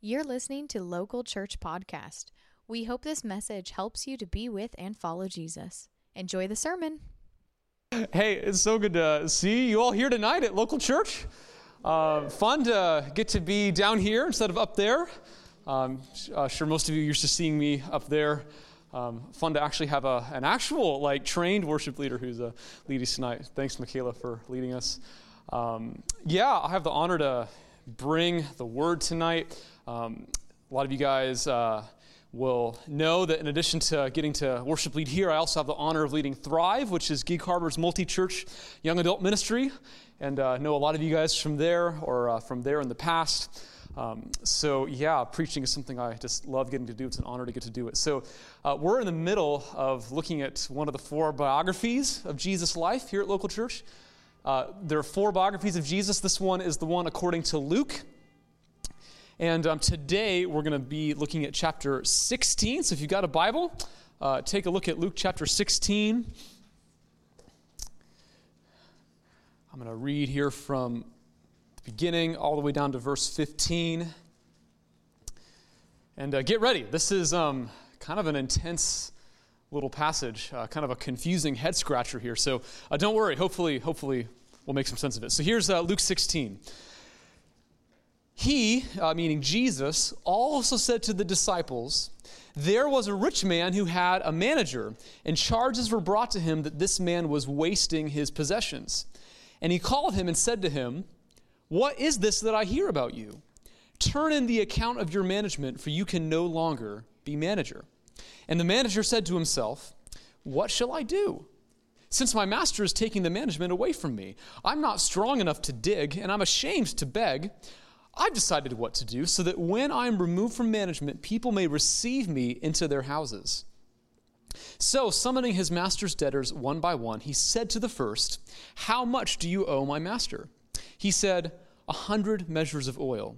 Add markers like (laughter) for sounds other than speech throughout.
You're listening to Local Church Podcast. We hope this message helps you to be with and follow Jesus. Enjoy the sermon. Hey, it's so good to see you all here tonight at Local Church. Uh, fun to get to be down here instead of up there. Um, uh, sure, most of you used to seeing me up there. Um, fun to actually have a, an actual, like, trained worship leader who's uh, leading tonight. Thanks, Michaela, for leading us. Um, yeah, I have the honor to bring the word tonight. Um, a lot of you guys uh, will know that in addition to getting to worship lead here, I also have the honor of leading Thrive, which is Gig Harbor's multi church young adult ministry. And uh, know a lot of you guys from there or uh, from there in the past. Um, so, yeah, preaching is something I just love getting to do. It's an honor to get to do it. So, uh, we're in the middle of looking at one of the four biographies of Jesus' life here at Local Church. Uh, there are four biographies of Jesus. This one is the one according to Luke. And um, today we're going to be looking at chapter 16. So if you've got a Bible, uh, take a look at Luke chapter 16. I'm going to read here from the beginning all the way down to verse 15. And uh, get ready. This is um, kind of an intense little passage, uh, kind of a confusing head scratcher here. So uh, don't worry. Hopefully, hopefully we'll make some sense of it. So here's uh, Luke 16. He, uh, meaning Jesus, also said to the disciples, There was a rich man who had a manager, and charges were brought to him that this man was wasting his possessions. And he called him and said to him, What is this that I hear about you? Turn in the account of your management, for you can no longer be manager. And the manager said to himself, What shall I do? Since my master is taking the management away from me, I'm not strong enough to dig, and I'm ashamed to beg. I've decided what to do so that when I am removed from management, people may receive me into their houses. So, summoning his master's debtors one by one, he said to the first, How much do you owe my master? He said, A hundred measures of oil.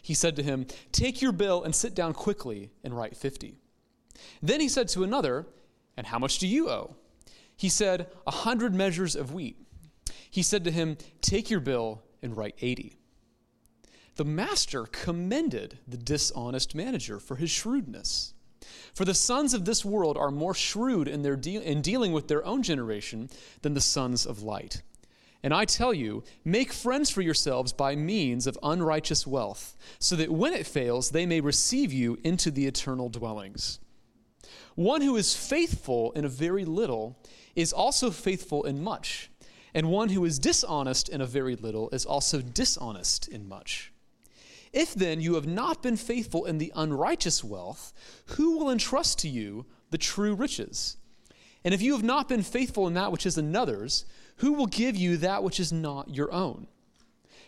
He said to him, Take your bill and sit down quickly and write fifty. Then he said to another, And how much do you owe? He said, A hundred measures of wheat. He said to him, Take your bill and write eighty. The master commended the dishonest manager for his shrewdness. For the sons of this world are more shrewd in, their de- in dealing with their own generation than the sons of light. And I tell you, make friends for yourselves by means of unrighteous wealth, so that when it fails, they may receive you into the eternal dwellings. One who is faithful in a very little is also faithful in much, and one who is dishonest in a very little is also dishonest in much. If then you have not been faithful in the unrighteous wealth, who will entrust to you the true riches? And if you have not been faithful in that which is another's, who will give you that which is not your own?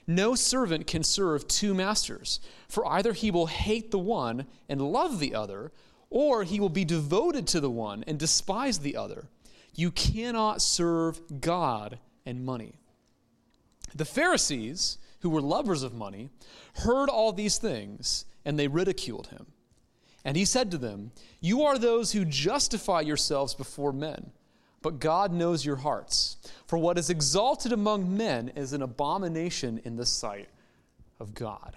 No servant can serve two masters, for either he will hate the one and love the other, or he will be devoted to the one and despise the other. You cannot serve God and money. The Pharisees, who were lovers of money, heard all these things, and they ridiculed him. And he said to them, You are those who justify yourselves before men, but God knows your hearts. For what is exalted among men is an abomination in the sight of God.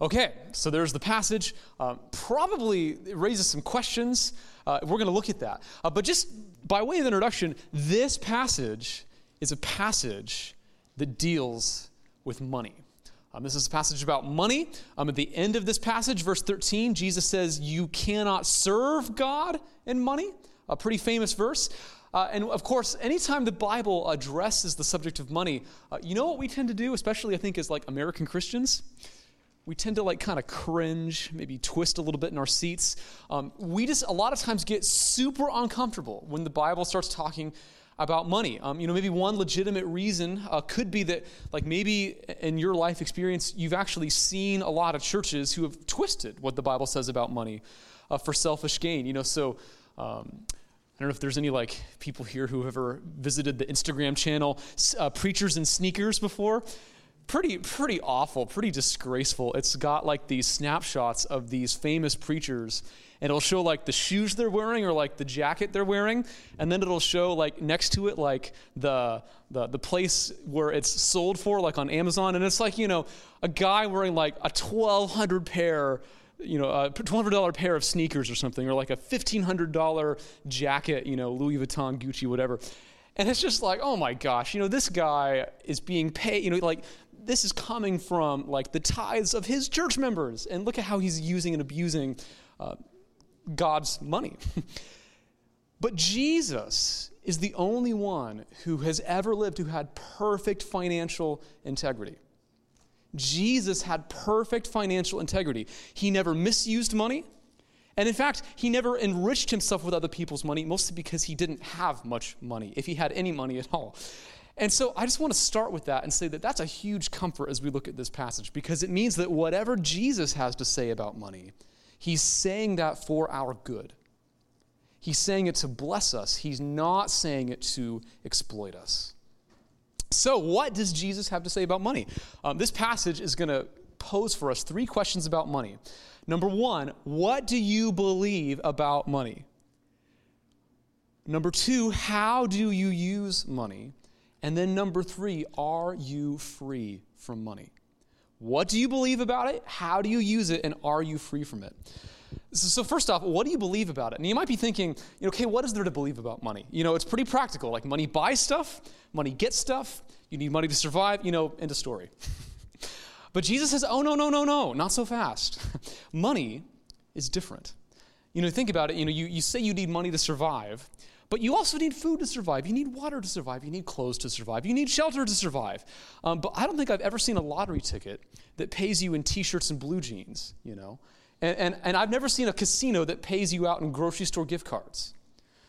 Okay, so there's the passage. Um, probably raises some questions. Uh, we're going to look at that. Uh, but just by way of introduction, this passage is a passage that deals with money. Um, this is a passage about money. Um, at the end of this passage, verse 13, Jesus says, You cannot serve God and money. A pretty famous verse. Uh, and of course, anytime the Bible addresses the subject of money, uh, you know what we tend to do, especially I think as like American Christians? We tend to like kind of cringe, maybe twist a little bit in our seats. Um, we just a lot of times get super uncomfortable when the Bible starts talking about money. Um, you know, maybe one legitimate reason uh, could be that, like, maybe in your life experience, you've actually seen a lot of churches who have twisted what the Bible says about money uh, for selfish gain. You know, so. Um, I don't know if there's any like people here who have ever visited the Instagram channel uh, Preachers and Sneakers before. pretty pretty awful, pretty disgraceful. It's got like these snapshots of these famous preachers and it'll show like the shoes they're wearing or like the jacket they're wearing. And then it'll show like next to it like the the, the place where it's sold for like on amazon. And it's like you know a guy wearing like a 1200 pair you know a $1200 pair of sneakers or something or like a $1500 jacket you know louis vuitton gucci whatever. And it's just like oh my gosh you know this guy is being paid you know like this is coming from like the tithes of his church members. And look at how he's using and abusing uh, God's money. (laughs) but Jesus is the only one who has ever lived who had perfect financial integrity. Jesus had perfect financial integrity. He never misused money. And in fact, he never enriched himself with other people's money, mostly because he didn't have much money, if he had any money at all. And so I just want to start with that and say that that's a huge comfort as we look at this passage, because it means that whatever Jesus has to say about money, He's saying that for our good. He's saying it to bless us, He's not saying it to exploit us. So, what does Jesus have to say about money? Um, this passage is going to pose for us three questions about money. Number one, what do you believe about money? Number two, how do you use money? And then number three, are you free from money? What do you believe about it? How do you use it? And are you free from it? So, first off, what do you believe about it? And you might be thinking, you know, okay, what is there to believe about money? You know, it's pretty practical. Like money buys stuff, money gets stuff, you need money to survive, you know, end of story. (laughs) but Jesus says, oh, no, no, no, no, not so fast. (laughs) money is different. You know, think about it. You know, you, you say you need money to survive, but you also need food to survive. You need water to survive. You need clothes to survive. You need shelter to survive. Um, but I don't think I've ever seen a lottery ticket that pays you in t shirts and blue jeans, you know? And, and, and I've never seen a casino that pays you out in grocery store gift cards.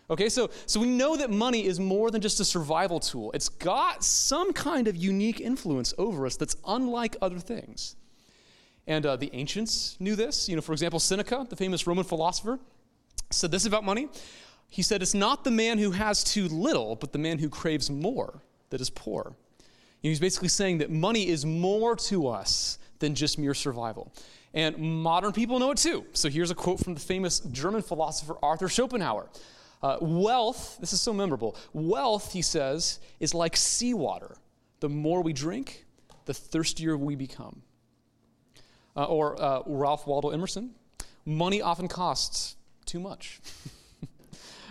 Okay, so, so we know that money is more than just a survival tool. It's got some kind of unique influence over us that's unlike other things. And uh, the ancients knew this. You know, for example, Seneca, the famous Roman philosopher, said this about money. He said, It's not the man who has too little, but the man who craves more that is poor. Know, he's basically saying that money is more to us than just mere survival. And modern people know it too. So here's a quote from the famous German philosopher Arthur Schopenhauer. Uh, wealth, this is so memorable. Wealth, he says, is like seawater. The more we drink, the thirstier we become. Uh, or uh, Ralph Waldo Emerson, money often costs too much. (laughs)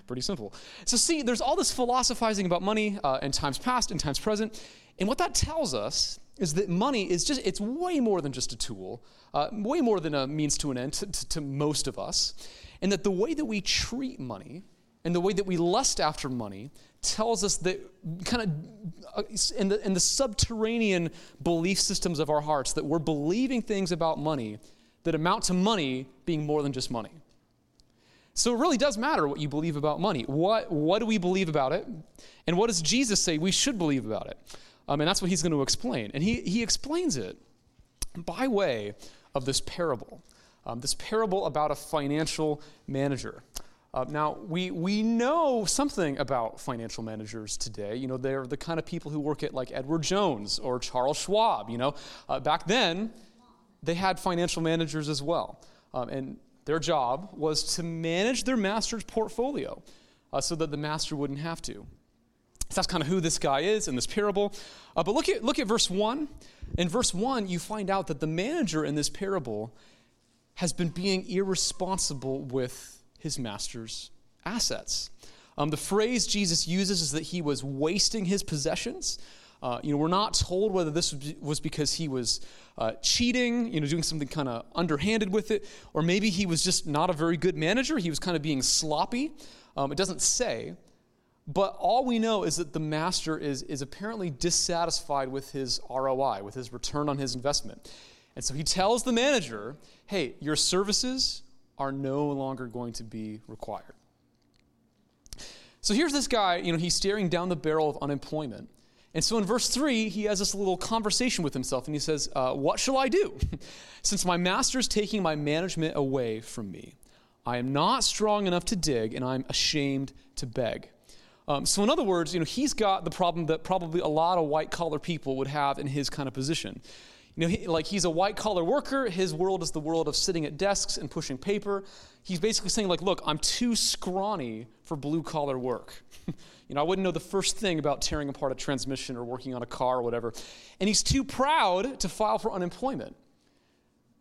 Pretty simple. So, see, there's all this philosophizing about money uh, in times past and times present. And what that tells us is that money is just, it's way more than just a tool, uh, way more than a means to an end to, to, to most of us. And that the way that we treat money and the way that we lust after money tells us that kind of uh, in the, in the subterranean belief systems of our hearts that we're believing things about money that amount to money being more than just money. So it really does matter what you believe about money. What, what do we believe about it? And what does Jesus say we should believe about it? Um, and that's what he's going to explain. And he, he explains it by way of this parable um, this parable about a financial manager. Uh, now, we, we know something about financial managers today. You know, they're the kind of people who work at like Edward Jones or Charles Schwab. You know, uh, back then, they had financial managers as well. Um, and their job was to manage their master's portfolio uh, so that the master wouldn't have to. So that's kind of who this guy is in this parable. Uh, but look at, look at verse 1. In verse 1, you find out that the manager in this parable has been being irresponsible with his master's assets. Um, the phrase Jesus uses is that he was wasting his possessions. Uh, you know, we're not told whether this was because he was uh, cheating, you know, doing something kind of underhanded with it, or maybe he was just not a very good manager. He was kind of being sloppy. Um, it doesn't say. But all we know is that the master is, is apparently dissatisfied with his ROI, with his return on his investment. And so he tells the manager, hey, your services are no longer going to be required. So here's this guy, you know, he's staring down the barrel of unemployment. And so in verse 3, he has this little conversation with himself and he says, uh, What shall I do? (laughs) Since my master is taking my management away from me, I am not strong enough to dig and I'm ashamed to beg. Um, so, in other words, you know, he's got the problem that probably a lot of white collar people would have in his kind of position. You know, he, like he's a white collar worker. His world is the world of sitting at desks and pushing paper. He's basically saying, like, look, I'm too scrawny for blue collar work. (laughs) you know, I wouldn't know the first thing about tearing apart a transmission or working on a car or whatever. And he's too proud to file for unemployment.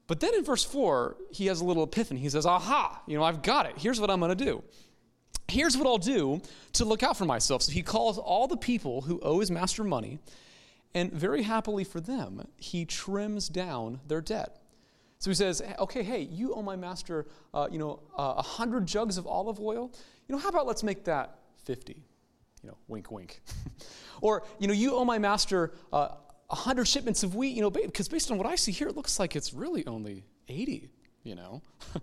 But then in verse 4, he has a little epiphany. He says, Aha, you know, I've got it. Here's what I'm going to do. Here's what I'll do to look out for myself. So he calls all the people who owe his master money, and very happily for them, he trims down their debt. So he says, okay, hey, you owe my master, uh, you know, uh, a uh, hundred jugs of olive oil. You know, how about let's make that 50? You know, wink, wink. (laughs) or, you know, you owe my master uh, 100 shipments of wheat, you know, because based on what I see here, it looks like it's really only 80, you know. (laughs)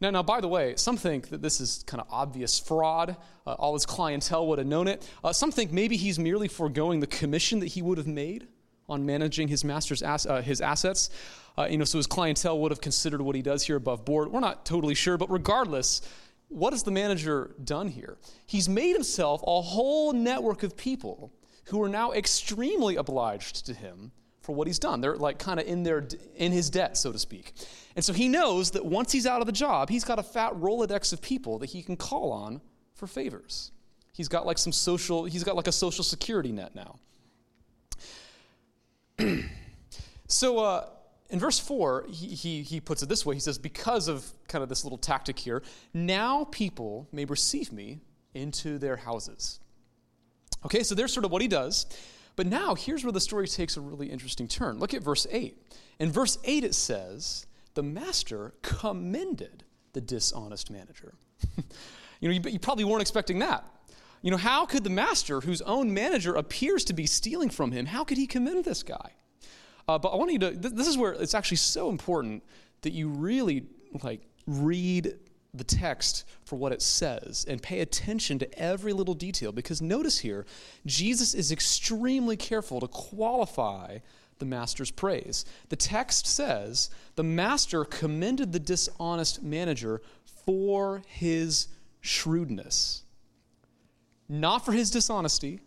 now, now, by the way, some think that this is kind of obvious fraud. Uh, all his clientele would have known it. Uh, some think maybe he's merely foregoing the commission that he would have made on managing his master's ass, uh, his assets. Uh, you know, so his clientele would have considered what he does here above board. We're not totally sure, but regardless, what has the manager done here? He's made himself a whole network of people who are now extremely obliged to him for what he's done. They're like kind of in their in his debt, so to speak. And so he knows that once he's out of the job, he's got a fat Rolodex of people that he can call on for favors. He's got like some social, he's got like a social security net now. (clears throat) so uh, in verse 4, he, he, he puts it this way. He says, Because of kind of this little tactic here, now people may receive me into their houses. Okay, so there's sort of what he does. But now, here's where the story takes a really interesting turn. Look at verse 8. In verse 8, it says, The master commended the dishonest manager. (laughs) you know, you, you, probably weren't expecting that. You know, how could the master, whose own manager appears to be stealing from him, how could he commend this guy? Uh, but I want you to, this is where it's actually so important that you really, like, read the text for what it says and pay attention to every little detail because notice here, Jesus is extremely careful to qualify the master's praise. The text says, The master commended the dishonest manager for his shrewdness, not for his dishonesty,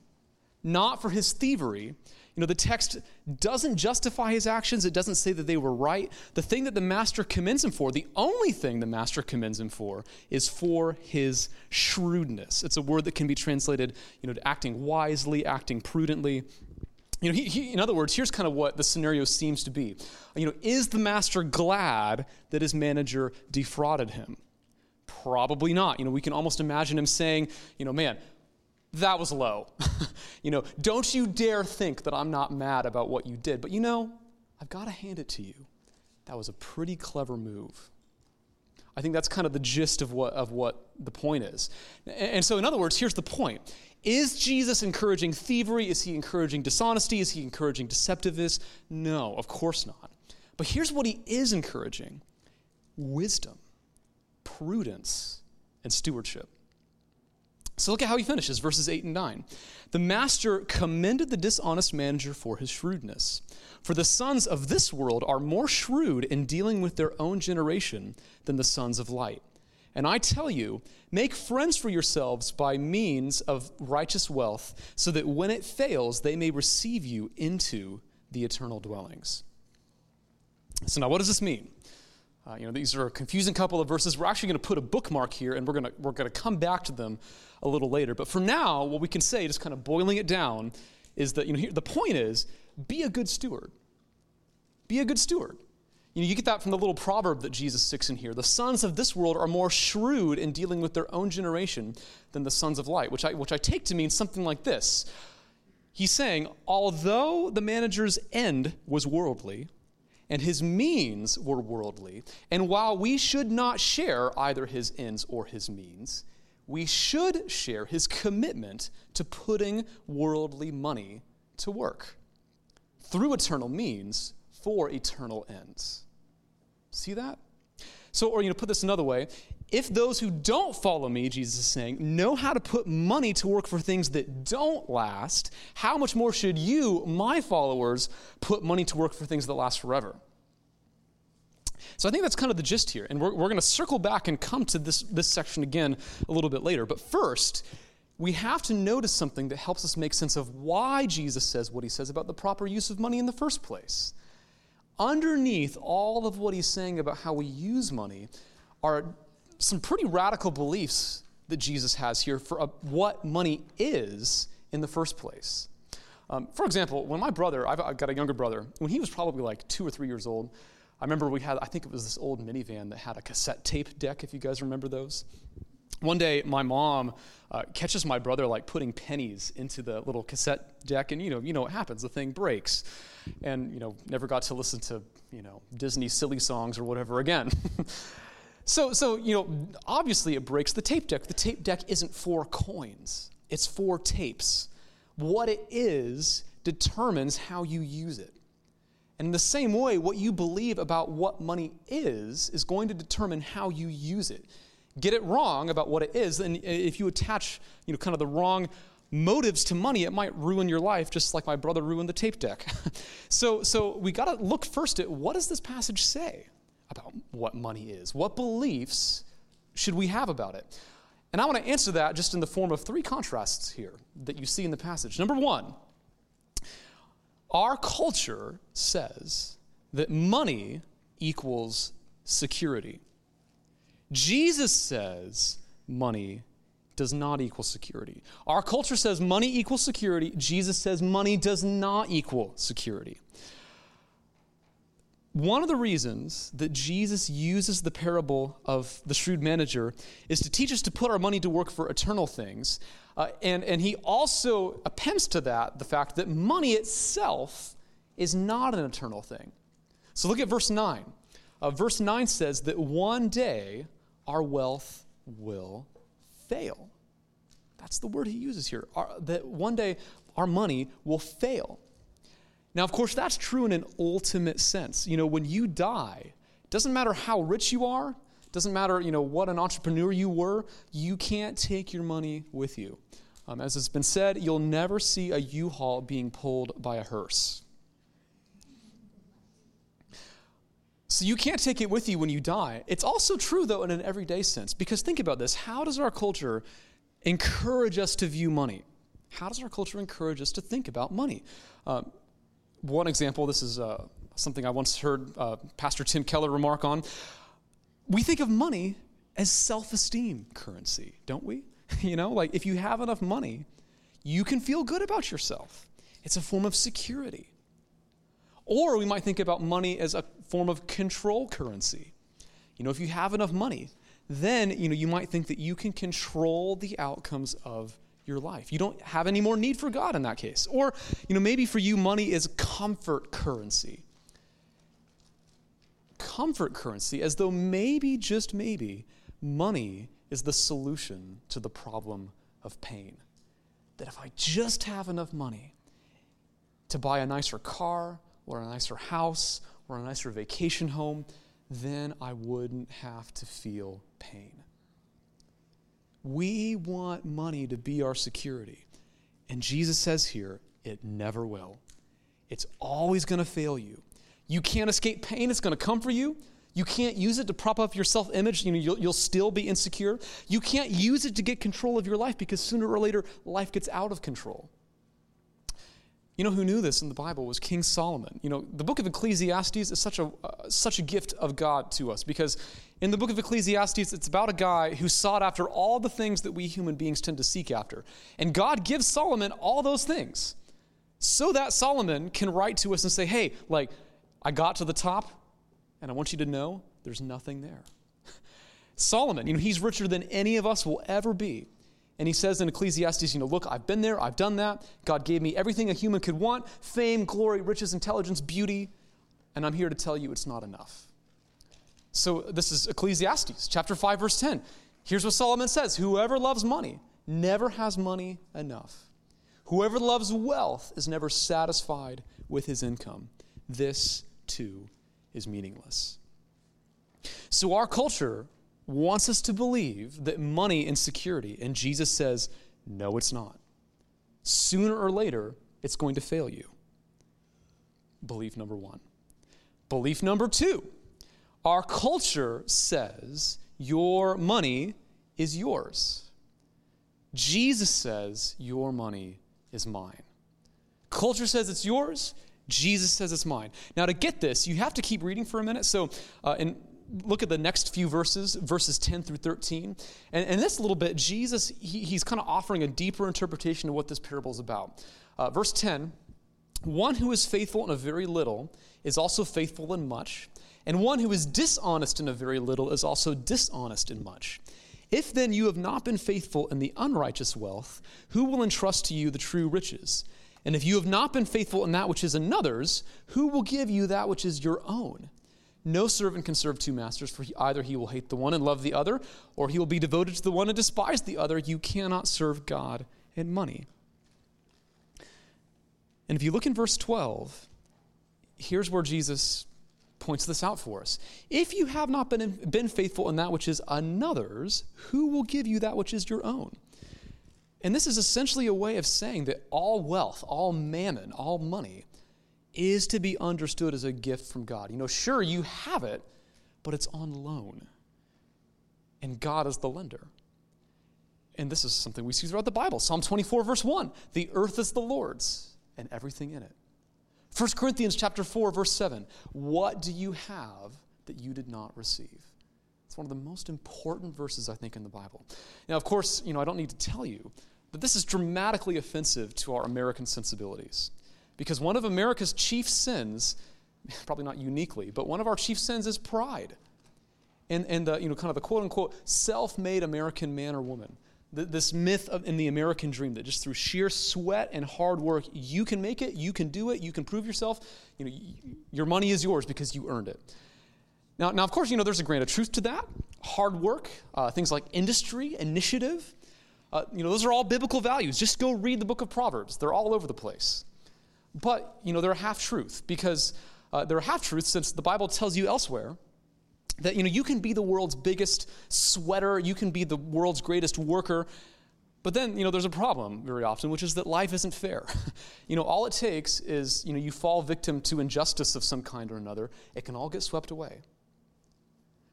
not for his thievery, you know, the text doesn't justify his actions, it doesn't say that they were right. The thing that the master commends him for, the only thing the master commends him for, is for his shrewdness. It's a word that can be translated, you know, acting wisely, acting prudently. You know, he, he, in other words, here's kind of what the scenario seems to be. You know, is the master glad that his manager defrauded him? Probably not. You know, we can almost imagine him saying, you know, man, that was low. (laughs) you know, don't you dare think that I'm not mad about what you did. But you know, I've got to hand it to you. That was a pretty clever move. I think that's kind of the gist of what, of what the point is. And so, in other words, here's the point Is Jesus encouraging thievery? Is he encouraging dishonesty? Is he encouraging deceptiveness? No, of course not. But here's what he is encouraging wisdom, prudence, and stewardship. So look at how he finishes, verses 8 and 9. The master commended the dishonest manager for his shrewdness. For the sons of this world are more shrewd in dealing with their own generation than the sons of light. And I tell you, make friends for yourselves by means of righteous wealth, so that when it fails, they may receive you into the eternal dwellings. So, now what does this mean? Uh, you know, these are a confusing couple of verses. We're actually going to put a bookmark here, and we're going to we're going to come back to them a little later. But for now, what we can say, just kind of boiling it down, is that you know here, the point is be a good steward. Be a good steward. You know, you get that from the little proverb that Jesus sticks in here. The sons of this world are more shrewd in dealing with their own generation than the sons of light, which I, which I take to mean something like this. He's saying, although the manager's end was worldly, and his means were worldly. And while we should not share either his ends or his means, we should share his commitment to putting worldly money to work through eternal means for eternal ends. See that? So, or you know, put this another way if those who don't follow me, Jesus is saying, know how to put money to work for things that don't last, how much more should you, my followers, put money to work for things that last forever? So I think that's kind of the gist here. And we're, we're going to circle back and come to this, this section again a little bit later. But first, we have to notice something that helps us make sense of why Jesus says what he says about the proper use of money in the first place. Underneath all of what he's saying about how we use money are some pretty radical beliefs that Jesus has here for uh, what money is in the first place. Um, for example, when my brother, I've, I've got a younger brother, when he was probably like two or three years old, I remember we had, I think it was this old minivan that had a cassette tape deck, if you guys remember those. One day, my mom uh, catches my brother like putting pennies into the little cassette deck, and you know, you know what happens? The thing breaks, and you know, never got to listen to you know Disney silly songs or whatever again. (laughs) so, so you know, obviously it breaks the tape deck. The tape deck isn't for coins; it's for tapes. What it is determines how you use it. And in the same way, what you believe about what money is is going to determine how you use it get it wrong about what it is, and if you attach, you know, kind of the wrong motives to money, it might ruin your life, just like my brother ruined the tape deck. (laughs) so, so we got to look first at what does this passage say about what money is? What beliefs should we have about it? And I want to answer that just in the form of three contrasts here that you see in the passage. Number one, our culture says that money equals security. Jesus says money does not equal security. Our culture says money equals security. Jesus says money does not equal security. One of the reasons that Jesus uses the parable of the shrewd manager is to teach us to put our money to work for eternal things. Uh, and, and he also appends to that the fact that money itself is not an eternal thing. So look at verse 9. Uh, verse 9 says that one day our wealth will fail. That's the word he uses here. Our, that one day our money will fail. Now, of course, that's true in an ultimate sense. You know, when you die, it doesn't matter how rich you are, doesn't matter, you know, what an entrepreneur you were, you can't take your money with you. Um, as has been said, you'll never see a U-Haul being pulled by a hearse. So you can't take it with you when you die. It's also true, though, in an everyday sense, because think about this. How does our culture encourage us to view money? How does our culture encourage us to think about money? Um, one example, this is uh, something I once heard uh, Pastor Tim Keller remark on. We think of money as self esteem currency, don't we? (laughs) you know, like if you have enough money, you can feel good about yourself. It's a form of security. Or we might think about money as a form of control currency. You know, if you have enough money, then you know you might think that you can control the outcomes of your life. You don't have any more need for God in that case. Or, you know, maybe for you money is comfort currency. Comfort currency as though maybe just maybe money is the solution to the problem of pain. That if I just have enough money to buy a nicer car or a nicer house or a nicer vacation home, then I wouldn't have to feel pain. We want money to be our security. And Jesus says here, it never will. It's always going to fail you. You can't escape pain, it's going to come for you. You can't use it to prop up your self image. You know, you'll, you'll still be insecure. You can't use it to get control of your life because sooner or later, life gets out of control. You know who knew this in the Bible was King Solomon. You know, the book of Ecclesiastes is such a, uh, such a gift of God to us because in the book of Ecclesiastes, it's about a guy who sought after all the things that we human beings tend to seek after. And God gives Solomon all those things so that Solomon can write to us and say, hey, like, I got to the top and I want you to know there's nothing there. (laughs) Solomon, you know, he's richer than any of us will ever be. And he says in Ecclesiastes, you know, look, I've been there, I've done that. God gave me everything a human could want fame, glory, riches, intelligence, beauty. And I'm here to tell you it's not enough. So this is Ecclesiastes chapter 5, verse 10. Here's what Solomon says Whoever loves money never has money enough. Whoever loves wealth is never satisfied with his income. This, too, is meaningless. So our culture wants us to believe that money is security, and Jesus says, no, it's not. Sooner or later, it's going to fail you. Belief number one. Belief number two our culture says your money is yours. Jesus says, Your money is mine. Culture says it's yours. Jesus says it's mine. Now, to get this, you have to keep reading for a minute. So, uh, and look at the next few verses, verses 10 through 13. And, and this little bit, Jesus, he, he's kind of offering a deeper interpretation of what this parable is about. Uh, verse 10 One who is faithful in a very little is also faithful in much, and one who is dishonest in a very little is also dishonest in much. If then you have not been faithful in the unrighteous wealth, who will entrust to you the true riches? And if you have not been faithful in that which is another's, who will give you that which is your own? No servant can serve two masters, for either he will hate the one and love the other, or he will be devoted to the one and despise the other. You cannot serve God and money. And if you look in verse 12, here's where Jesus points this out for us. If you have not been, been faithful in that which is another's, who will give you that which is your own? And this is essentially a way of saying that all wealth, all mammon, all money is to be understood as a gift from God. You know, sure, you have it, but it's on loan. And God is the lender. And this is something we see throughout the Bible. Psalm 24, verse 1 The earth is the Lord's and everything in it. 1 Corinthians chapter 4, verse 7 What do you have that you did not receive? It's one of the most important verses, I think, in the Bible. Now, of course, you know, I don't need to tell you that this is dramatically offensive to our American sensibilities. Because one of America's chief sins, (laughs) probably not uniquely, but one of our chief sins is pride. And, and you know, kind of the quote unquote self made American man or woman. this myth of, in the American dream that just through sheer sweat and hard work, you can make it, you can do it, you can prove yourself. You know, your money is yours because you earned it. Now, now, of course, you know, there's a grain of truth to that. Hard work, uh, things like industry, initiative, uh, you know, those are all biblical values. Just go read the book of Proverbs. They're all over the place. But, you know, they're a half truth because uh, they're half truth since the Bible tells you elsewhere that, you know, you can be the world's biggest sweater, you can be the world's greatest worker, but then, you know, there's a problem very often, which is that life isn't fair. (laughs) you know, all it takes is, you know, you fall victim to injustice of some kind or another, it can all get swept away.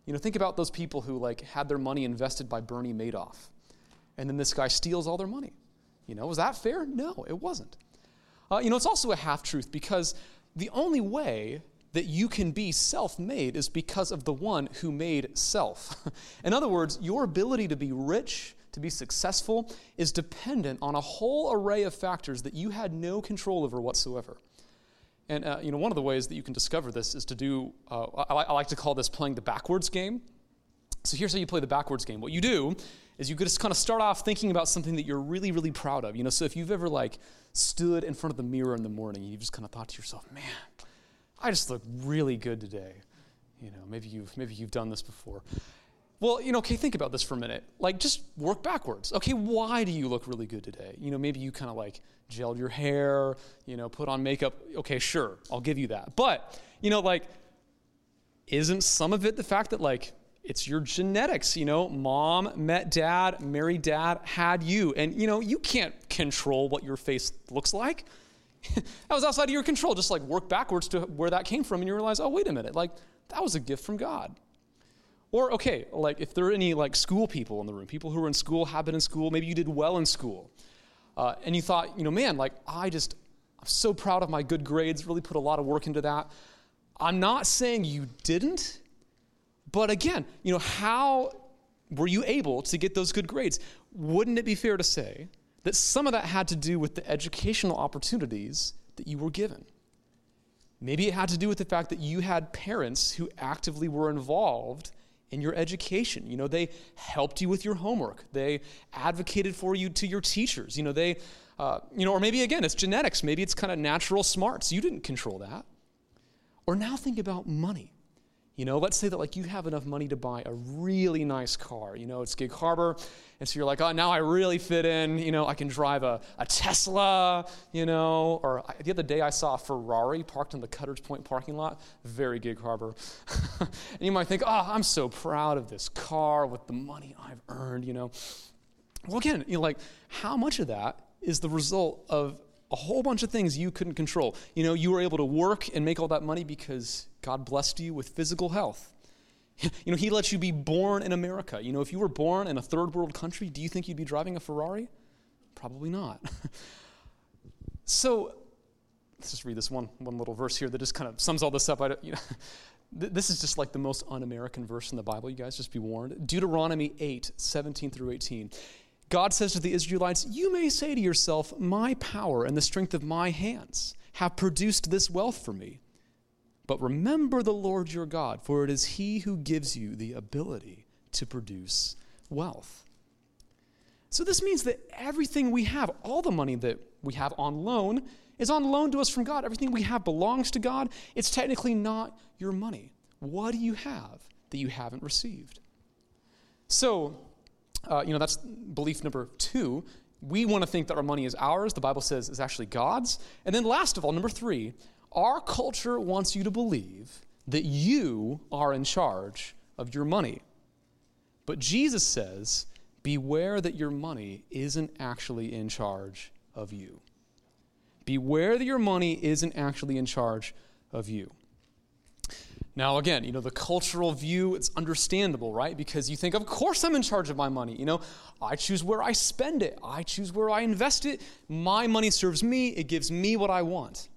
You know, think about those people who like had their money invested by Bernie Madoff, and then this guy steals all their money. You know, was that fair? No, it wasn't. Uh, you know, it's also a half truth because the only way that you can be self made is because of the one who made self. (laughs) In other words, your ability to be rich, to be successful, is dependent on a whole array of factors that you had no control over whatsoever. And uh, you know, one of the ways that you can discover this is to do. Uh, I, I, like to call this playing the backwards game. So here's how you play the backwards game. What you do is you just kind of start off thinking about something that you're really, really proud of. You know, so if you've ever like stood in front of the mirror in the morning, and you just kind of thought to yourself, "Man, I just look really good today." You know, maybe you've maybe you've done this before. Well, you know, okay, think about this for a minute. Like, just work backwards. Okay, why do you look really good today? You know, maybe you kind of like gelled your hair, you know, put on makeup. Okay, sure, I'll give you that. But, you know, like, isn't some of it the fact that, like, it's your genetics, you know, mom met dad, married dad, had you. And, you know, you can't control what your face looks like. (laughs) that was outside of your control. Just like work backwards to where that came from and you realize, oh, wait a minute, like, that was a gift from God. Or, okay, like if there are any like school people in the room, people who are in school, have been in school, maybe you did well in school. Uh, and you thought, you know, man, like I just, I'm so proud of my good grades, really put a lot of work into that. I'm not saying you didn't, but again, you know, how were you able to get those good grades? Wouldn't it be fair to say that some of that had to do with the educational opportunities that you were given? Maybe it had to do with the fact that you had parents who actively were involved in your education. You know, they helped you with your homework. They advocated for you to your teachers. You know, they, uh, you know, or maybe again, it's genetics. Maybe it's kind of natural smarts. You didn't control that. Or now think about money. You know, let's say that like you have enough money to buy a really nice car. You know, it's Gig Harbor, and so you're like, oh, now I really fit in. You know, I can drive a, a Tesla. You know, or I, the other day I saw a Ferrari parked in the Cutters Point parking lot. Very Gig Harbor. (laughs) and you might think, oh, I'm so proud of this car with the money I've earned. You know, well, again, you know, like how much of that is the result of a whole bunch of things you couldn't control. You know, you were able to work and make all that money because God blessed you with physical health. (laughs) You know, he lets you be born in America. You know, if you were born in a third world country, do you think you'd be driving a Ferrari? Probably not. (laughs) so, let's just read this one, one little verse here that just kind of sums all this up. I, you know, (laughs) this is just like the most un American verse in the Bible, you guys, just be warned. Deuteronomy 8, 17 through 18. God says to the Israelites, You may say to yourself, My power and the strength of my hands have produced this wealth for me. But remember the Lord your God, for it is he who gives you the ability to produce wealth. So this means that everything we have, all the money that we have on loan, is on loan to us from God. Everything we have belongs to God. It's technically not your money. What do you have that you haven't received? So, uh, you know, that's belief number two. We want to think that our money is ours. The Bible says is actually God's. And then, last of all, number three, our culture wants you to believe that you are in charge of your money. But Jesus says, beware that your money isn't actually in charge of you. Beware that your money isn't actually in charge of you. Now, again, you know, the cultural view, it's understandable, right? Because you think, of course I'm in charge of my money. You know, I choose where I spend it, I choose where I invest it. My money serves me, it gives me what I want.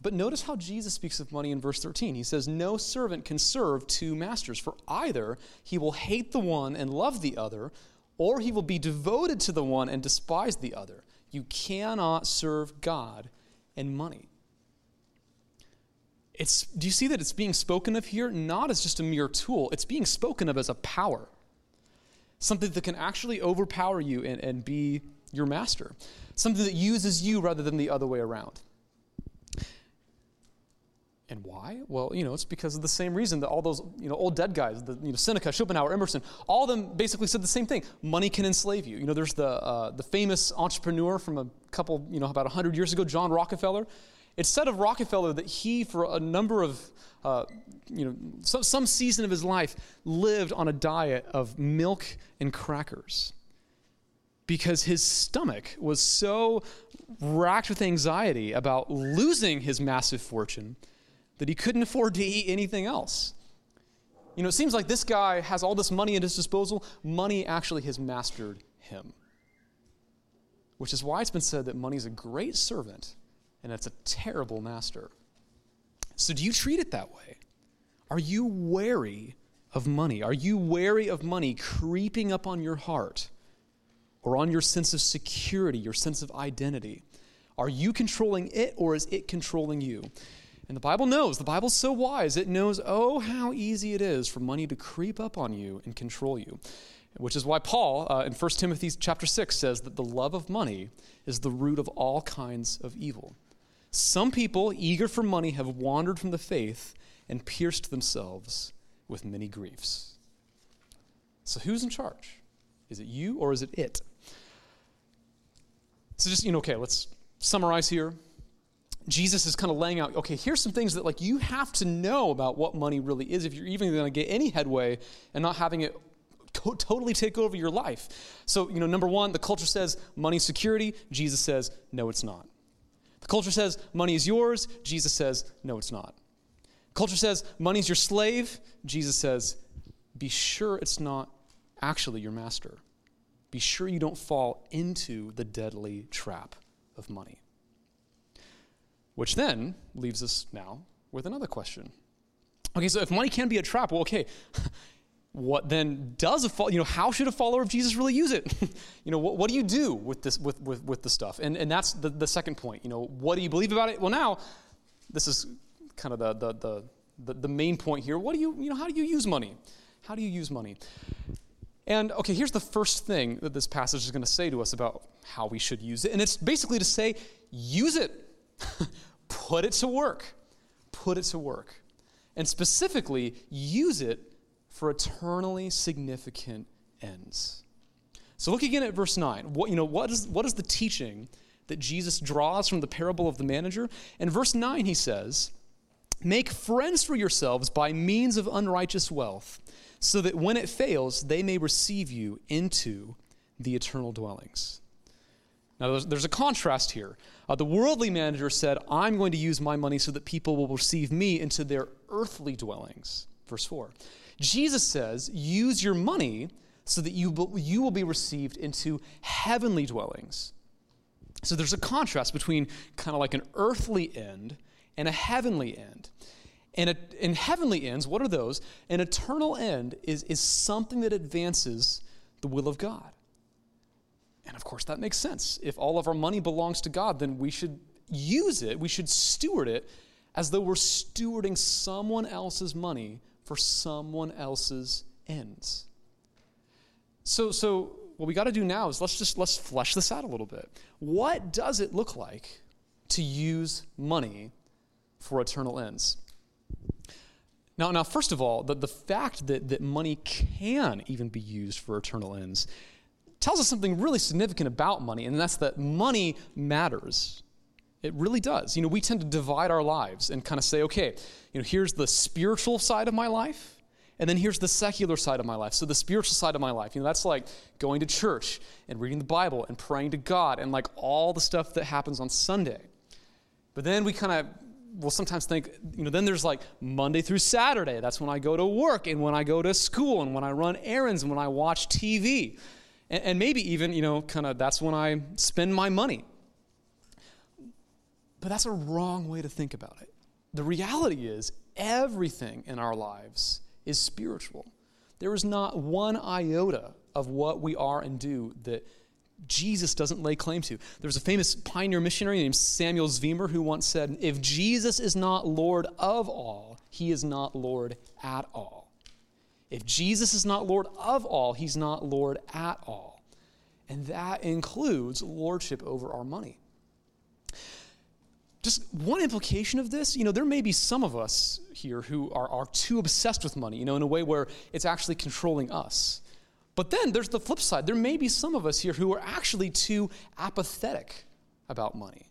But notice how Jesus speaks of money in verse 13. He says, No servant can serve two masters, for either he will hate the one and love the other, or he will be devoted to the one and despise the other. You cannot serve God and money. It's, do you see that it's being spoken of here not as just a mere tool, it's being spoken of as a power. Something that can actually overpower you and, and be your master. Something that uses you rather than the other way around. And why? Well, you know, it's because of the same reason that all those, you know, old dead guys, the, you know, Seneca, Schopenhauer, Emerson, all of them basically said the same thing. Money can enslave you. You know, there's the, uh, the famous entrepreneur from a couple, you know, about 100 years ago, John Rockefeller. It's said of Rockefeller that he, for a number of, uh, you know, so, some season of his life, lived on a diet of milk and crackers because his stomach was so racked with anxiety about losing his massive fortune that he couldn't afford to eat anything else. You know, it seems like this guy has all this money at his disposal. Money actually has mastered him. Which is why it's been said that money is a great servant and it's a terrible master. So, do you treat it that way? Are you wary of money? Are you wary of money creeping up on your heart or on your sense of security, your sense of identity? Are you controlling it or is it controlling you? And the Bible knows, the Bible's so wise, it knows, oh, how easy it is for money to creep up on you and control you. Which is why Paul uh, in 1 Timothy chapter 6 says that the love of money is the root of all kinds of evil. Some people, eager for money, have wandered from the faith and pierced themselves with many griefs. So, who's in charge? Is it you or is it it? So, just, you know, okay, let's summarize here. Jesus is kind of laying out, okay, here's some things that like you have to know about what money really is if you're even going to get any headway and not having it to- totally take over your life. So, you know, number one, the culture says money security. Jesus says, no, it's not. Culture says money is yours. Jesus says, no, it's not. Culture says money's your slave. Jesus says, be sure it's not actually your master. Be sure you don't fall into the deadly trap of money. Which then leaves us now with another question. Okay, so if money can be a trap, well, okay, (laughs) what then does a follower, you know, how should a follower of Jesus really use it? (laughs) you know, what, what do you do with this, with, with, with the stuff? And, and that's the, the second point. You know, what do you believe about it? Well, now, this is kind of the, the, the, the, the main point here. What do you, you know, how do you use money? How do you use money? And okay, here's the first thing that this passage is going to say to us about how we should use it. And it's basically to say, use it. (laughs) Put it to work. Put it to work. And specifically, use it for eternally significant ends. So look again at verse 9. What, you know, what, is, what is the teaching that Jesus draws from the parable of the manager? In verse 9, he says, Make friends for yourselves by means of unrighteous wealth, so that when it fails, they may receive you into the eternal dwellings. Now, there's, there's a contrast here. Uh, the worldly manager said, I'm going to use my money so that people will receive me into their earthly dwellings. verse 4. Jesus says, use your money so that you, you will be received into heavenly dwellings. So there's a contrast between kind of like an earthly end and a heavenly end. And in heavenly ends, what are those? An eternal end is, is something that advances the will of God. And of course, that makes sense. If all of our money belongs to God, then we should use it, we should steward it as though we're stewarding someone else's money for someone else's ends. So, so what we got to do now is let's just let's flesh this out a little bit. What does it look like to use money for eternal ends? Now, now first of all, the, the fact that, that money can even be used for eternal ends tells us something really significant about money, and that's that money matters. It really does. You know, we tend to divide our lives and kind of say, okay, you know, here's the spiritual side of my life, and then here's the secular side of my life. So the spiritual side of my life, you know, that's like going to church and reading the Bible and praying to God and like all the stuff that happens on Sunday. But then we kind of will sometimes think, you know, then there's like Monday through Saturday. That's when I go to work and when I go to school and when I run errands and when I watch TV. And, and maybe even, you know, kind of that's when I spend my money. But that's a wrong way to think about it. The reality is, everything in our lives is spiritual. There is not one iota of what we are and do that Jesus doesn't lay claim to. There was a famous pioneer missionary named Samuel Zwemer who once said, If Jesus is not Lord of all, he is not Lord at all. If Jesus is not Lord of all, he's not Lord at all. And that includes lordship over our money. Just one implication of this, you know, there may be some of us here who are, are too obsessed with money, you know, in a way where it's actually controlling us. But then there's the flip side. There may be some of us here who are actually too apathetic about money.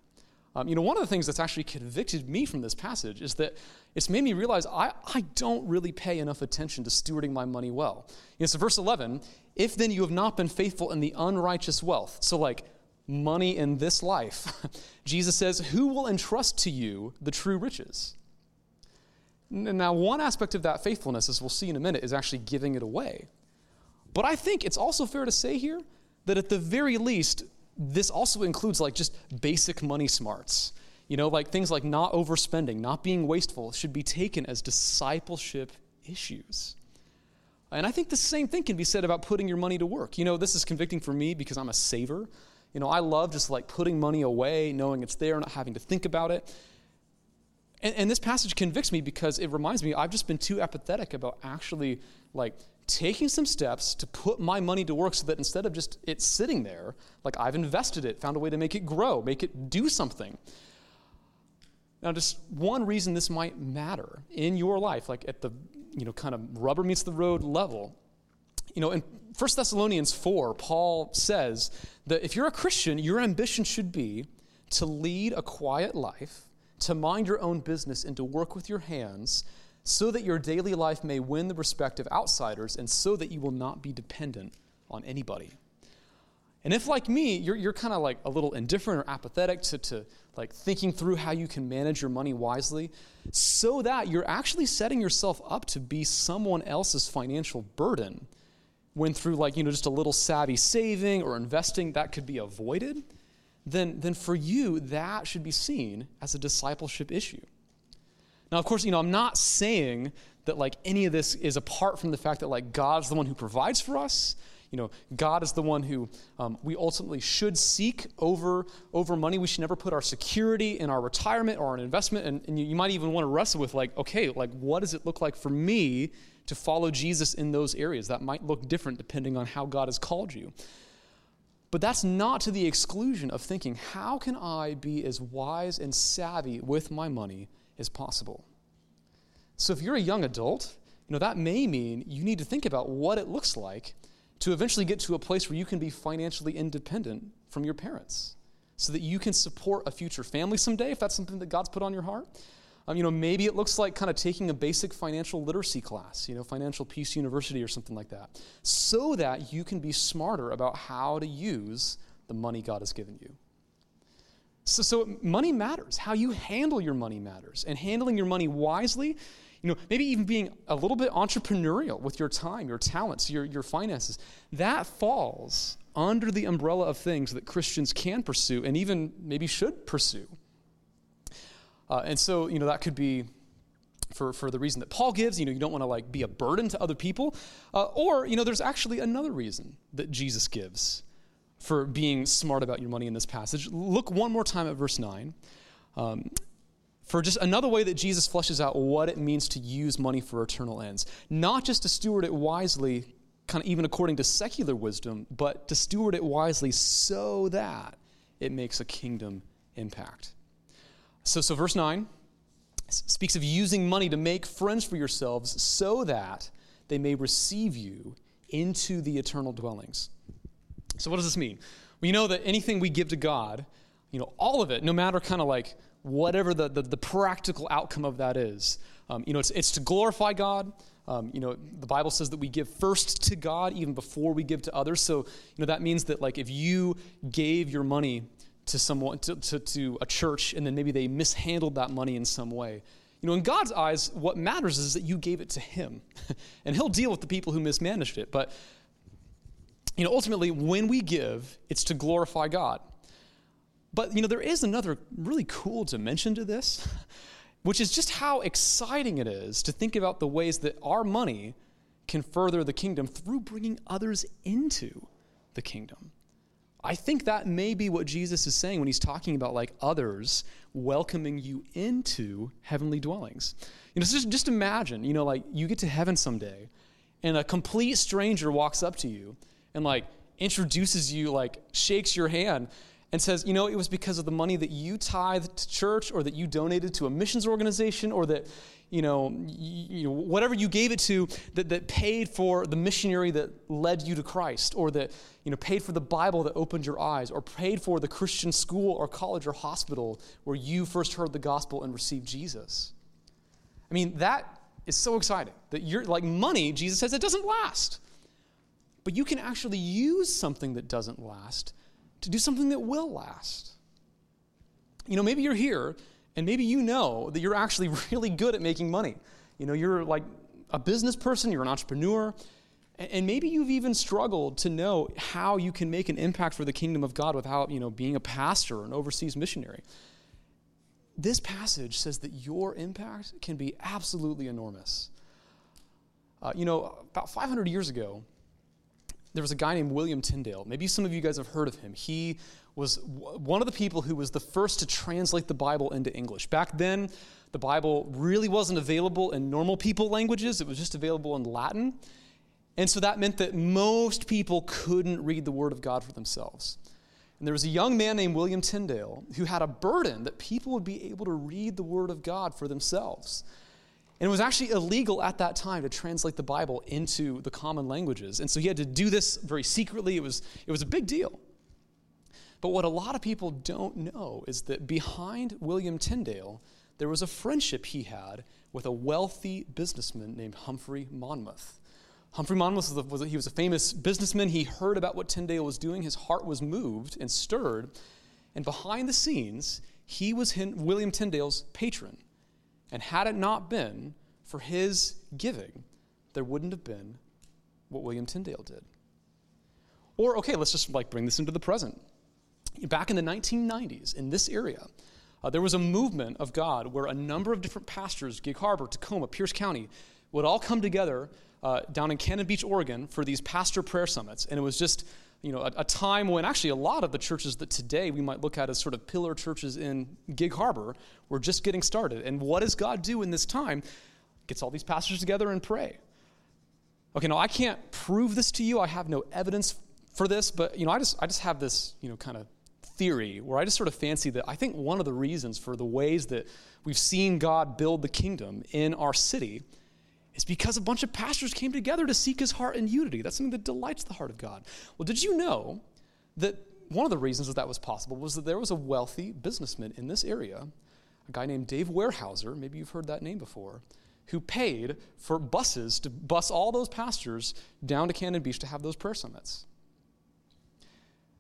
Um, you know, one of the things that's actually convicted me from this passage is that it's made me realize I, I don't really pay enough attention to stewarding my money well. You know, so verse 11, if then you have not been faithful in the unrighteous wealth, so like money in this life, (laughs) Jesus says, who will entrust to you the true riches? Now, one aspect of that faithfulness, as we'll see in a minute, is actually giving it away. But I think it's also fair to say here that at the very least, this also includes like just basic money smarts. You know, like things like not overspending, not being wasteful should be taken as discipleship issues. And I think the same thing can be said about putting your money to work. You know, this is convicting for me because I'm a saver. You know, I love just like putting money away, knowing it's there, not having to think about it. And, and this passage convicts me because it reminds me I've just been too apathetic about actually like taking some steps to put my money to work so that instead of just it sitting there, like I've invested it, found a way to make it grow, make it do something. Now, just one reason this might matter in your life, like at the you know kind of rubber meets the road level, you know, in 1 Thessalonians 4, Paul says that if you're a Christian, your ambition should be to lead a quiet life, to mind your own business, and to work with your hands so that your daily life may win the respect of outsiders and so that you will not be dependent on anybody. And if, like me, you're, you're kind of like a little indifferent or apathetic to, to like thinking through how you can manage your money wisely, so that you're actually setting yourself up to be someone else's financial burden, when through like, you know, just a little savvy saving or investing that could be avoided, then, then for you, that should be seen as a discipleship issue. Now, of course, you know, I'm not saying that like any of this is apart from the fact that like God's the one who provides for us. You know, God is the one who um, we ultimately should seek over, over money. We should never put our security in our retirement or an investment. And, and you, you might even want to wrestle with like, okay, like what does it look like for me to follow Jesus in those areas? That might look different depending on how God has called you. But that's not to the exclusion of thinking, how can I be as wise and savvy with my money as possible. So if you're a young adult, you know, that may mean you need to think about what it looks like to eventually get to a place where you can be financially independent from your parents so that you can support a future family someday if that's something that God's put on your heart. Um, you know, maybe it looks like kind of taking a basic financial literacy class, you know, Financial Peace University or something like that, so that you can be smarter about how to use the money God has given you. So, so money matters. How you handle your money matters. And handling your money wisely You know, maybe even being a little bit entrepreneurial with your time, your talents, your, your finances. That falls under the umbrella of things that Christians can pursue and even maybe should pursue. Uh, and so, you know, that could be for, for the reason that Paul gives. You know, you don't want to like be a burden to other people. Uh, or, you know, there's actually another reason that Jesus gives for being smart about your money in this passage. Look one more time at verse 9. Um, for just another way that Jesus fleshes out what it means to use money for eternal ends. Not just to steward it wisely, kind of even according to secular wisdom, but to steward it wisely so that it makes a kingdom impact. So, so verse 9 speaks of using money to make friends for yourselves so that they may receive you into the eternal dwellings. So, what does this mean? We know that anything we give to God, you know, all of it, no matter kind of like whatever the, the, the, practical outcome of that is, um, you know, it's, it's to glorify God. Um, you know, the Bible says that we give first to God even before we give to others. So, you know, that means that like if you gave your money to someone, to, to, to a church, and then maybe they mishandled that money in some way, you know, in God's eyes, what matters is that you gave it to Him, (laughs) and He'll deal with the people who mismanaged it. But you know, ultimately, when we give, it's to glorify God. But, you know, there is another really cool dimension to this, (laughs) which is just how exciting it is to think about the ways that our money can further the kingdom through bringing others into the kingdom. I think that may be what Jesus is saying when he's talking about like others welcoming you into heavenly dwellings. You know, just, just imagine, you know, like you get to heaven someday and a complete stranger walks up to you and like introduces you, like shakes your hand and says, you know, it was because of the money that you tithed to church or that you donated to a missions organization or that, you know, you, you know whatever you gave it to that, that paid for the missionary that led you to Christ or that, you know, paid for the Bible that opened your eyes or paid for the Christian school or college or hospital where you first heard the gospel and received Jesus. I mean, that is so exciting that you're like money, Jesus says, it doesn't last. But you can actually use something that doesn't last to do something that will last. You know, maybe you're here and maybe you know that you're actually (laughs) really good at making money. You know, you're like a business person, you're an entrepreneur, and maybe you've even struggled to know how you can make an impact for the kingdom of God without, you know, being a pastor or an overseas missionary. This passage says that your impact can be absolutely enormous. Uh, you know, about 500 years ago, there was a guy named William Tyndale. Maybe some of you guys have heard of him. He was one of the people who was the first to translate the Bible into English. Back then, the Bible really wasn't available in normal people languages, it was just available in Latin. And so that meant that most people couldn't read the Word of God for themselves. And there was a young man named William Tyndale who had a burden that people would be able to read the Word of God for themselves. And it was actually illegal at that time to translate the Bible into the common languages. And so he had to do this very secretly. It was, it was a big deal. But what a lot of people don't know is that behind William Tyndale, there was a friendship he had with a wealthy businessman named Humphrey Monmouth. Humphrey Monmouth was, a, was a, he was a famous businessman. He heard about what Tyndale was doing. His heart was moved and stirred. And behind the scenes, he was William Tyndale's patron. And had it not been for his giving, there wouldn't have been what William Tyndale did. Or, okay, let's just like bring this into the present. Back in the 1990s, in this area, uh, there was a movement of God where a number of different pastors, Gig Harbor, Tacoma, Pierce County, would all come together uh, down in Cannon Beach, Oregon, for these pastor prayer summits. And it was just you know, a, a, time when actually a lot of the churches that today we might look at as sort of pillar churches in Gig Harbor were just getting started. And what does God do in this time? Gets all these pastors together and pray. Okay, now I can't prove this to you. I have no evidence for this, but you know, I just I just have this, you know, kind of theory where I just sort of fancy that I think one of the reasons for the ways that we've seen God build the kingdom in our city is because a bunch of pastors came together to seek his heart in unity. That's something that delights the heart of God. Well, did you know that one of the reasons that that was possible was that there was a wealthy businessman in this area, a guy named Dave Weyerhaeuser, maybe you've heard that name before, who paid for buses to bus all those pastors down to Cannon Beach to have those prayer summits.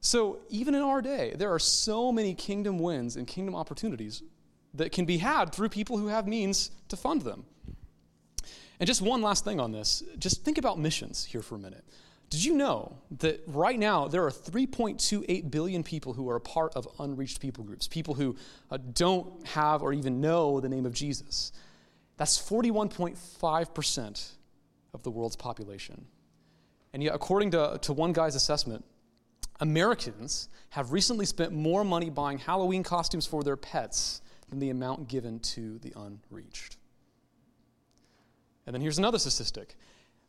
So, even in our day, there are so many kingdom wins and kingdom opportunities that can be had through people who have means to fund them. And just one last thing on this just think about missions here for a minute. Did you know that right now there are 3.28 billion people who are a part of unreached people groups, people who uh, don't have or even know the name of Jesus? That's 41.5% of the world's population. And yet, according to, to one guy's assessment, Americans have recently spent more money buying Halloween costumes for their pets than the amount given to the unreached. And then here's another statistic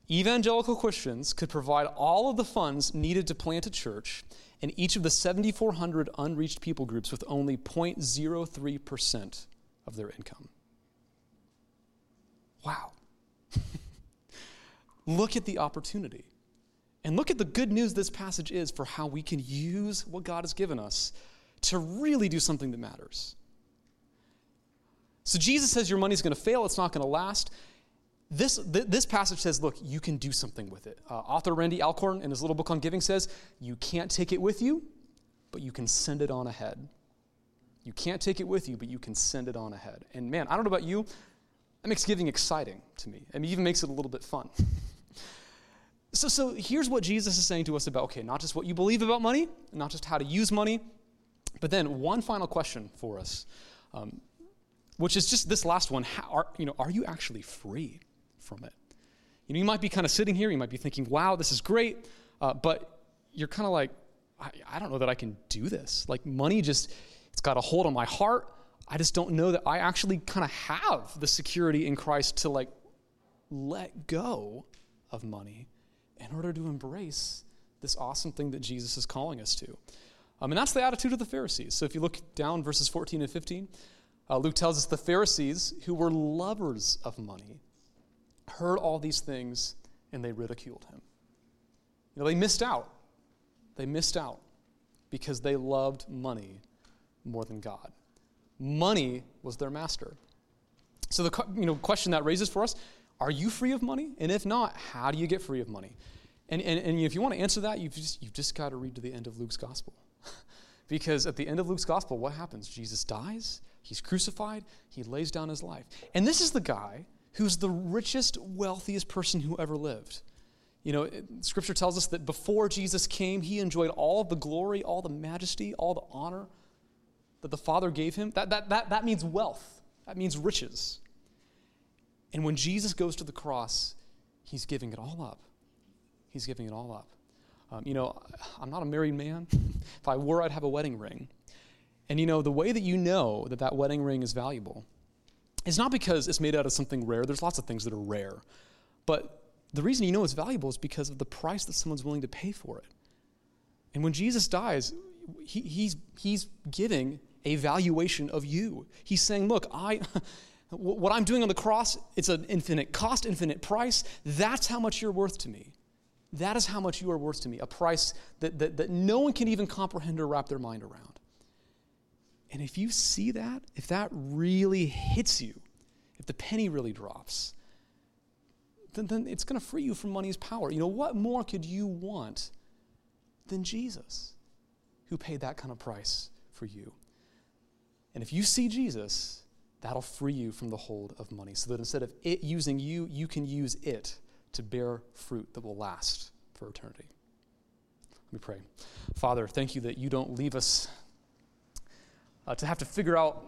evangelical Christians could provide all of the funds needed to plant a church in each of the 7,400 unreached people groups with only 0.03% of their income. Wow. (laughs) look at the opportunity. And look at the good news this passage is for how we can use what God has given us to really do something that matters. So Jesus says your money's going to fail, it's not going to last. This, th- this passage says, look, you can do something with it. Uh, author Randy Alcorn, in his little book on giving, says, you can't take it with you, but you can send it on ahead. You can't take it with you, but you can send it on ahead. And man, I don't know about you, that makes giving exciting to me. I mean, even makes it a little bit fun. (laughs) so, so here's what Jesus is saying to us about okay, not just what you believe about money, not just how to use money, but then one final question for us, um, which is just this last one: how, are, you know, are you actually free? From it. You know, you might be kind of sitting here, you might be thinking, wow, this is great, uh, but you're kind of like, I, I don't know that I can do this. Like, money just, it's got a hold on my heart. I just don't know that I actually kind of have the security in Christ to like let go of money in order to embrace this awesome thing that Jesus is calling us to. Um, and that's the attitude of the Pharisees. So if you look down verses 14 and 15, uh, Luke tells us the Pharisees, who were lovers of money, heard all these things and they ridiculed him. You know, they missed out. They missed out because they loved money more than God. Money was their master. So the you know, question that raises for us, are you free of money? And if not, how do you get free of money? And, and, and if you want to answer that, you've just, you've just got to read to the end of Luke's gospel. (laughs) because at the end of Luke's gospel, what happens? Jesus dies, he's crucified, he lays down his life. And this is the guy who's the richest, wealthiest person who ever lived. You know, scripture tells us that before Jesus came, he enjoyed all the glory, all the majesty, all the honor that the Father gave him. That, that, that, that means wealth, that means riches. And when Jesus goes to the cross, he's giving it all up. He's giving it all up. Um, you know, I'm not a married man. (laughs) if I were, I'd have a wedding ring. And you know, the way that you know that that wedding ring is valuable it's not because it's made out of something rare. There's lots of things that are rare. But the reason you know it's valuable is because of the price that someone's willing to pay for it. And when Jesus dies, he, he's, he's giving a valuation of you. He's saying, Look, I. (laughs) what I'm doing on the cross, it's an infinite cost, infinite price. That's how much you're worth to me. That is how much you are worth to me, a price that, that, that no one can even comprehend or wrap their mind around. And if you see that, if that really hits you, if the penny really drops, then, then it's going to free you from money's power. You know, what more could you want than Jesus, who paid that kind of price for you? And if you see Jesus, that'll free you from the hold of money so that instead of it using you, you can use it to bear fruit that will last for eternity. Let me pray. Father, thank you that you don't leave us uh, to have to figure out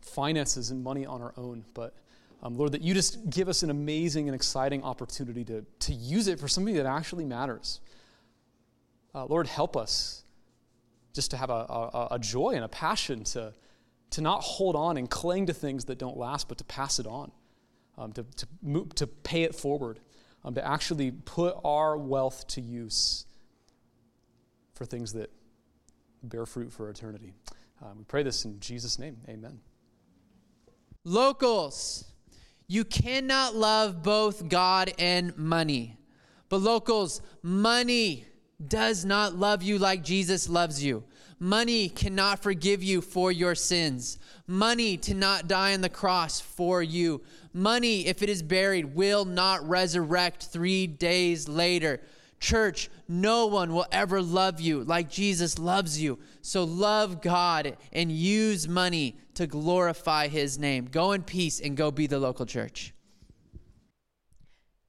finances and money on our own. But um, Lord, that you just give us an amazing and exciting opportunity to, to use it for something that actually matters. Uh, Lord, help us just to have a, a, a, joy and a passion to, to not hold on and cling to things that don't last, but to pass it on, um, to, to, move, to pay it forward, um, to actually put our wealth to use for things that bear fruit for eternity. Um, we pray this in Jesus' name. Amen. Locals, you cannot love both God and money. But locals, money does not love you like Jesus loves you. Money cannot forgive you for your sins. Money to not die on the cross for you. Money, if it is buried, will not resurrect three days later. Church, no one will ever love you like Jesus loves you. So love God and use money to glorify his name. Go in peace and go be the local church.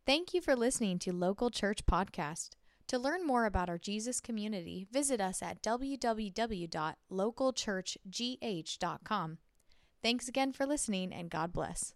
Thank you for listening to Local Church Podcast. To learn more about our Jesus community, visit us at www.localchurchgh.com. Thanks again for listening, and God bless.